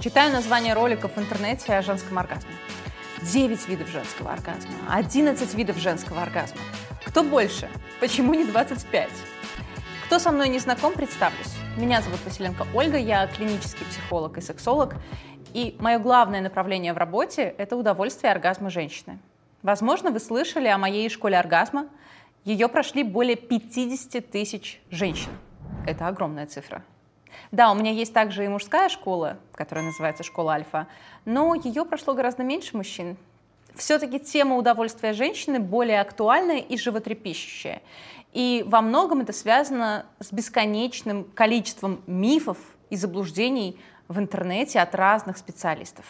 Читаю название роликов в интернете о женском оргазме. 9 видов женского оргазма, 11 видов женского оргазма. Кто больше? Почему не 25? Кто со мной не знаком, представлюсь. Меня зовут Василенко Ольга, я клинический психолог и сексолог, и мое главное направление в работе – это удовольствие оргазма женщины. Возможно, вы слышали о моей школе оргазма. Ее прошли более 50 тысяч женщин. Это огромная цифра. Да, у меня есть также и мужская школа, которая называется «Школа Альфа», но ее прошло гораздо меньше мужчин. Все-таки тема удовольствия женщины более актуальная и животрепещущая. И во многом это связано с бесконечным количеством мифов и заблуждений в интернете от разных специалистов.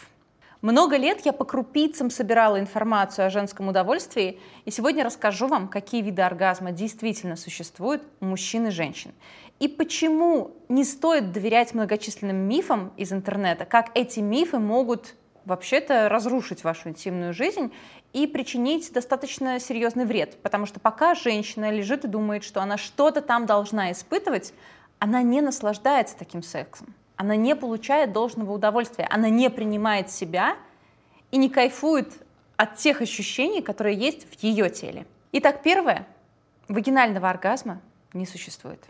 Много лет я по крупицам собирала информацию о женском удовольствии, и сегодня расскажу вам, какие виды оргазма действительно существуют у мужчин и женщин. И почему не стоит доверять многочисленным мифам из интернета, как эти мифы могут вообще-то разрушить вашу интимную жизнь и причинить достаточно серьезный вред. Потому что пока женщина лежит и думает, что она что-то там должна испытывать, она не наслаждается таким сексом она не получает должного удовольствия, она не принимает себя и не кайфует от тех ощущений, которые есть в ее теле. Итак, первое. Вагинального оргазма не существует.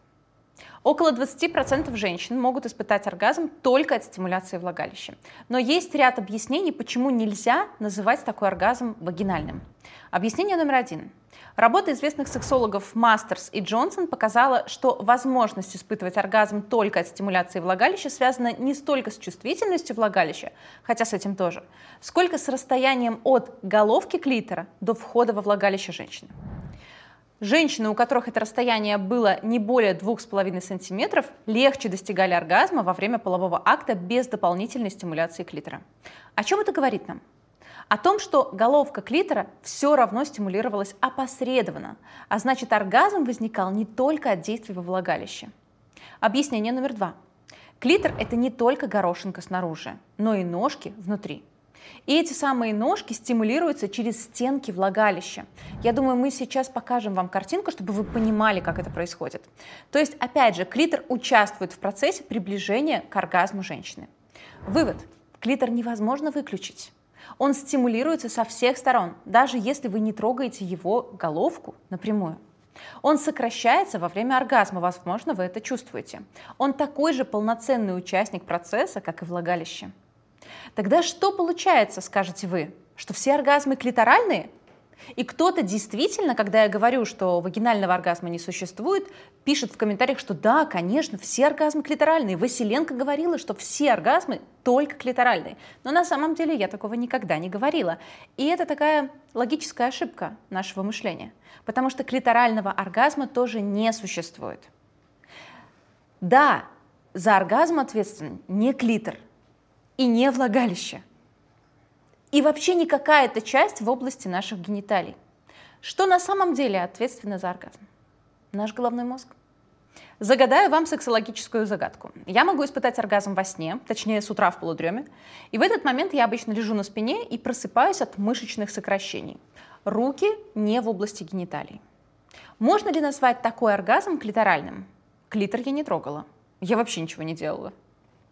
Около 20% женщин могут испытать оргазм только от стимуляции влагалища. Но есть ряд объяснений, почему нельзя называть такой оргазм вагинальным. Объяснение номер один. Работа известных сексологов Мастерс и Джонсон показала, что возможность испытывать оргазм только от стимуляции влагалища связана не столько с чувствительностью влагалища, хотя с этим тоже, сколько с расстоянием от головки клитора до входа во влагалище женщины. Женщины, у которых это расстояние было не более 2,5 см, легче достигали оргазма во время полового акта без дополнительной стимуляции клитора. О чем это говорит нам? о том, что головка клитора все равно стимулировалась опосредованно, а значит оргазм возникал не только от действия во влагалище. Объяснение номер два. Клитор – это не только горошинка снаружи, но и ножки внутри. И эти самые ножки стимулируются через стенки влагалища. Я думаю, мы сейчас покажем вам картинку, чтобы вы понимали, как это происходит. То есть, опять же, клитор участвует в процессе приближения к оргазму женщины. Вывод. Клитор невозможно выключить. Он стимулируется со всех сторон, даже если вы не трогаете его головку напрямую. Он сокращается во время оргазма, возможно, вы это чувствуете. Он такой же полноценный участник процесса, как и влагалище. Тогда что получается, скажете вы? Что все оргазмы клиторальные? И кто-то действительно, когда я говорю, что вагинального оргазма не существует, пишет в комментариях, что да, конечно, все оргазмы клиторальные. Василенко говорила, что все оргазмы только клиторальные. Но на самом деле я такого никогда не говорила. И это такая логическая ошибка нашего мышления. Потому что клиторального оргазма тоже не существует. Да, за оргазм ответственен не клитор и не влагалище – и вообще не какая-то часть в области наших гениталий. Что на самом деле ответственно за оргазм? Наш головной мозг. Загадаю вам сексологическую загадку. Я могу испытать оргазм во сне, точнее с утра в полудреме, и в этот момент я обычно лежу на спине и просыпаюсь от мышечных сокращений. Руки не в области гениталий. Можно ли назвать такой оргазм клиторальным? Клитор я не трогала. Я вообще ничего не делала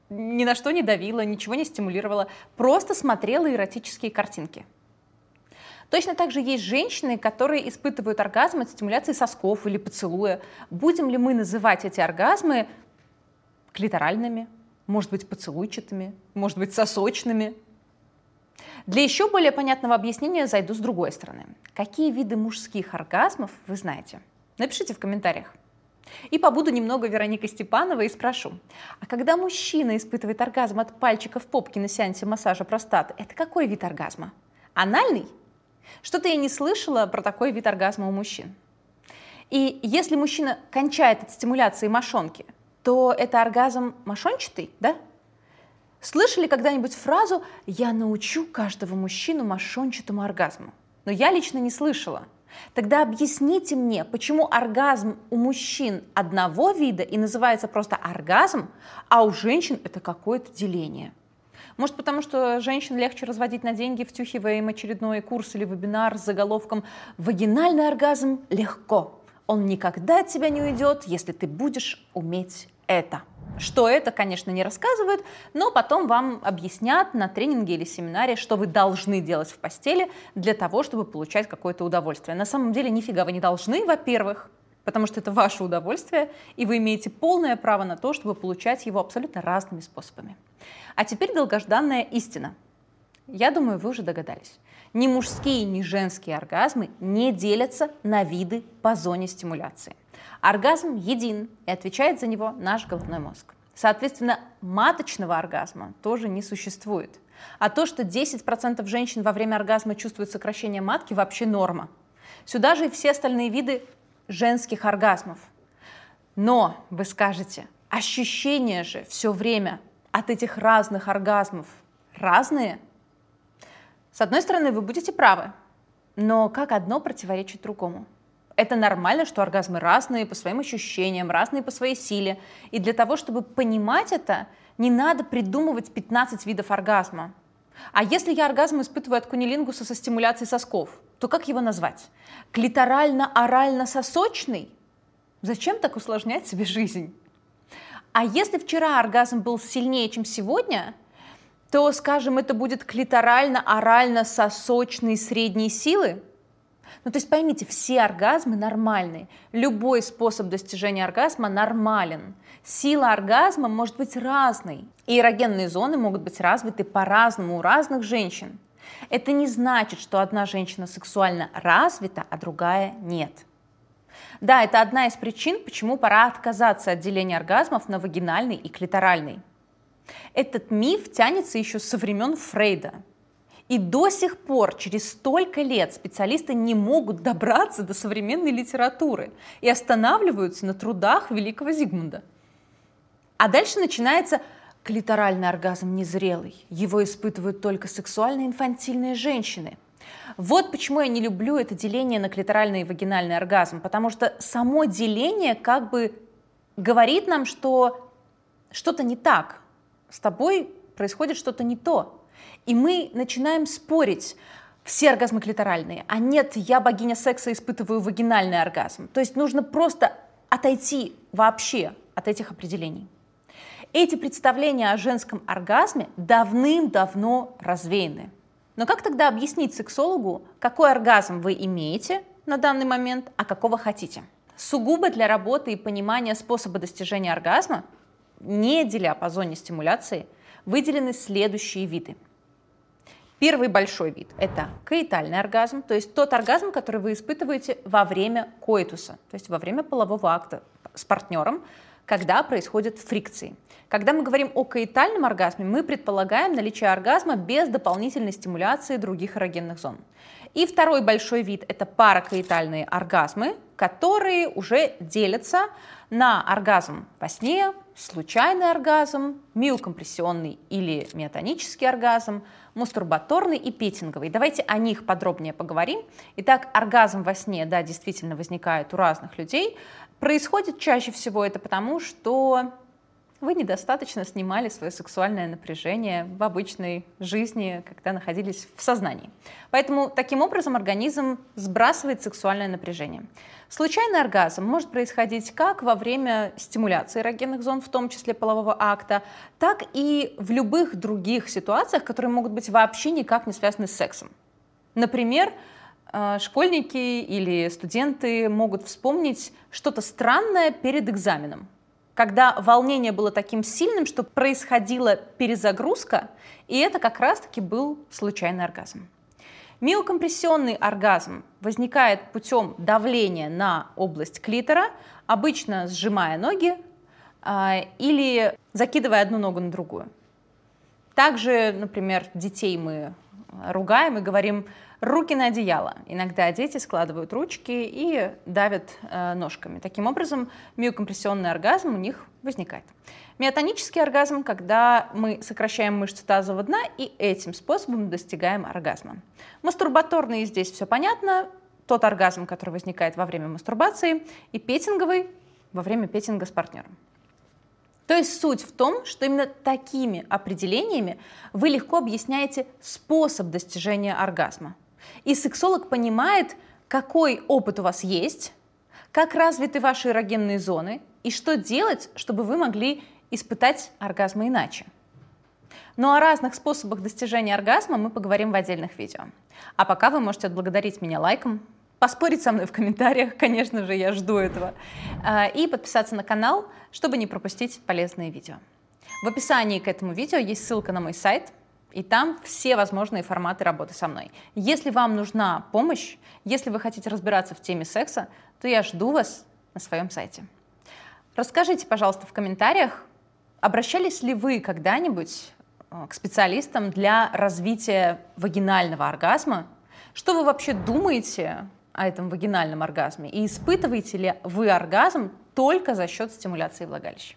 ни на что не давила, ничего не стимулировала, просто смотрела эротические картинки. Точно так же есть женщины, которые испытывают оргазм от стимуляции сосков или поцелуя. Будем ли мы называть эти оргазмы клиторальными, может быть, поцелуйчатыми, может быть, сосочными? Для еще более понятного объяснения зайду с другой стороны. Какие виды мужских оргазмов вы знаете? Напишите в комментариях. И побуду немного Вероникой Степановой и спрошу, а когда мужчина испытывает оргазм от пальчиков попки на сеансе массажа простаты, это какой вид оргазма? Анальный? Что-то я не слышала про такой вид оргазма у мужчин. И если мужчина кончает от стимуляции мошонки, то это оргазм мошончатый, да? Слышали когда-нибудь фразу «я научу каждого мужчину мошончатому оргазму»? Но я лично не слышала – Тогда объясните мне, почему оргазм у мужчин одного вида и называется просто оргазм, а у женщин это какое-то деление. Может, потому что женщин легче разводить на деньги, втюхивая им очередной курс или вебинар с заголовком «Вагинальный оргазм легко. Он никогда от тебя не уйдет, если ты будешь уметь это. Что это, конечно, не рассказывают, но потом вам объяснят на тренинге или семинаре, что вы должны делать в постели для того, чтобы получать какое-то удовольствие. На самом деле нифига вы не должны, во-первых, потому что это ваше удовольствие, и вы имеете полное право на то, чтобы получать его абсолютно разными способами. А теперь долгожданная истина. Я думаю, вы уже догадались. Ни мужские, ни женские оргазмы не делятся на виды по зоне стимуляции. Оргазм един, и отвечает за него наш головной мозг. Соответственно, маточного оргазма тоже не существует. А то, что 10% женщин во время оргазма чувствуют сокращение матки, вообще норма. Сюда же и все остальные виды женских оргазмов. Но, вы скажете, ощущения же все время от этих разных оргазмов разные. С одной стороны, вы будете правы, но как одно противоречит другому? Это нормально, что оргазмы разные по своим ощущениям, разные по своей силе. И для того, чтобы понимать это, не надо придумывать 15 видов оргазма. А если я оргазм испытываю от кунилингуса со стимуляцией сосков, то как его назвать? Клиторально-орально-сосочный? Зачем так усложнять себе жизнь? А если вчера оргазм был сильнее, чем сегодня, то, скажем, это будет клиторально-орально-сосочный средней силы? Ну, то есть поймите, все оргазмы нормальные. Любой способ достижения оргазма нормален. Сила оргазма может быть разной. И эрогенные зоны могут быть развиты по-разному у разных женщин. Это не значит, что одна женщина сексуально развита, а другая нет. Да, это одна из причин, почему пора отказаться от деления оргазмов на вагинальный и клиторальный. Этот миф тянется еще со времен Фрейда. И до сих пор, через столько лет, специалисты не могут добраться до современной литературы и останавливаются на трудах великого Зигмунда. А дальше начинается клиторальный оргазм незрелый. Его испытывают только сексуально инфантильные женщины. Вот почему я не люблю это деление на клиторальный и вагинальный оргазм, потому что само деление как бы говорит нам, что что-то не так, с тобой происходит что-то не то. И мы начинаем спорить, все оргазмы клиторальные, а нет, я богиня секса испытываю вагинальный оргазм. То есть нужно просто отойти вообще от этих определений. Эти представления о женском оргазме давным-давно развеяны. Но как тогда объяснить сексологу, какой оргазм вы имеете на данный момент, а какого хотите? Сугубо для работы и понимания способа достижения оргазма, не деля стимуляции, выделены следующие виды – Первый большой вид – это коитальный оргазм, то есть тот оргазм, который вы испытываете во время коитуса, то есть во время полового акта с партнером, когда происходят фрикции. Когда мы говорим о коитальном оргазме, мы предполагаем наличие оргазма без дополнительной стимуляции других эрогенных зон. И второй большой вид – это паракоитальные оргазмы, которые уже делятся на оргазм во сне, случайный оргазм, миокомпрессионный или миотонический оргазм, мастурбаторный и петинговый. Давайте о них подробнее поговорим. Итак, оргазм во сне, да, действительно возникает у разных людей. Происходит чаще всего это потому, что вы недостаточно снимали свое сексуальное напряжение в обычной жизни, когда находились в сознании. Поэтому таким образом организм сбрасывает сексуальное напряжение. Случайный оргазм может происходить как во время стимуляции эрогенных зон, в том числе полового акта, так и в любых других ситуациях, которые могут быть вообще никак не связаны с сексом. Например, школьники или студенты могут вспомнить что-то странное перед экзаменом когда волнение было таким сильным, что происходила перезагрузка, и это как раз-таки был случайный оргазм. Миокомпрессионный оргазм возникает путем давления на область клитора, обычно сжимая ноги э, или закидывая одну ногу на другую. Также, например, детей мы ругаем и говорим руки на одеяло. Иногда дети складывают ручки и давят э, ножками. Таким образом, миокомпрессионный оргазм у них возникает. Миотонический оргазм, когда мы сокращаем мышцы тазового дна и этим способом достигаем оргазма. Мастурбаторный здесь все понятно, тот оргазм, который возникает во время мастурбации, и петинговый во время петинга с партнером. То есть суть в том, что именно такими определениями вы легко объясняете способ достижения оргазма. И сексолог понимает, какой опыт у вас есть, как развиты ваши эрогенные зоны и что делать, чтобы вы могли испытать оргазм иначе. Ну о разных способах достижения оргазма мы поговорим в отдельных видео. А пока вы можете отблагодарить меня лайком, поспорить со мной в комментариях, конечно же, я жду этого, а, и подписаться на канал, чтобы не пропустить полезные видео. В описании к этому видео есть ссылка на мой сайт, и там все возможные форматы работы со мной. Если вам нужна помощь, если вы хотите разбираться в теме секса, то я жду вас на своем сайте. Расскажите, пожалуйста, в комментариях, обращались ли вы когда-нибудь э, к специалистам для развития вагинального оргазма? Что вы вообще думаете о этом вагинальном оргазме? И испытываете ли вы оргазм только за счет стимуляции влагалища?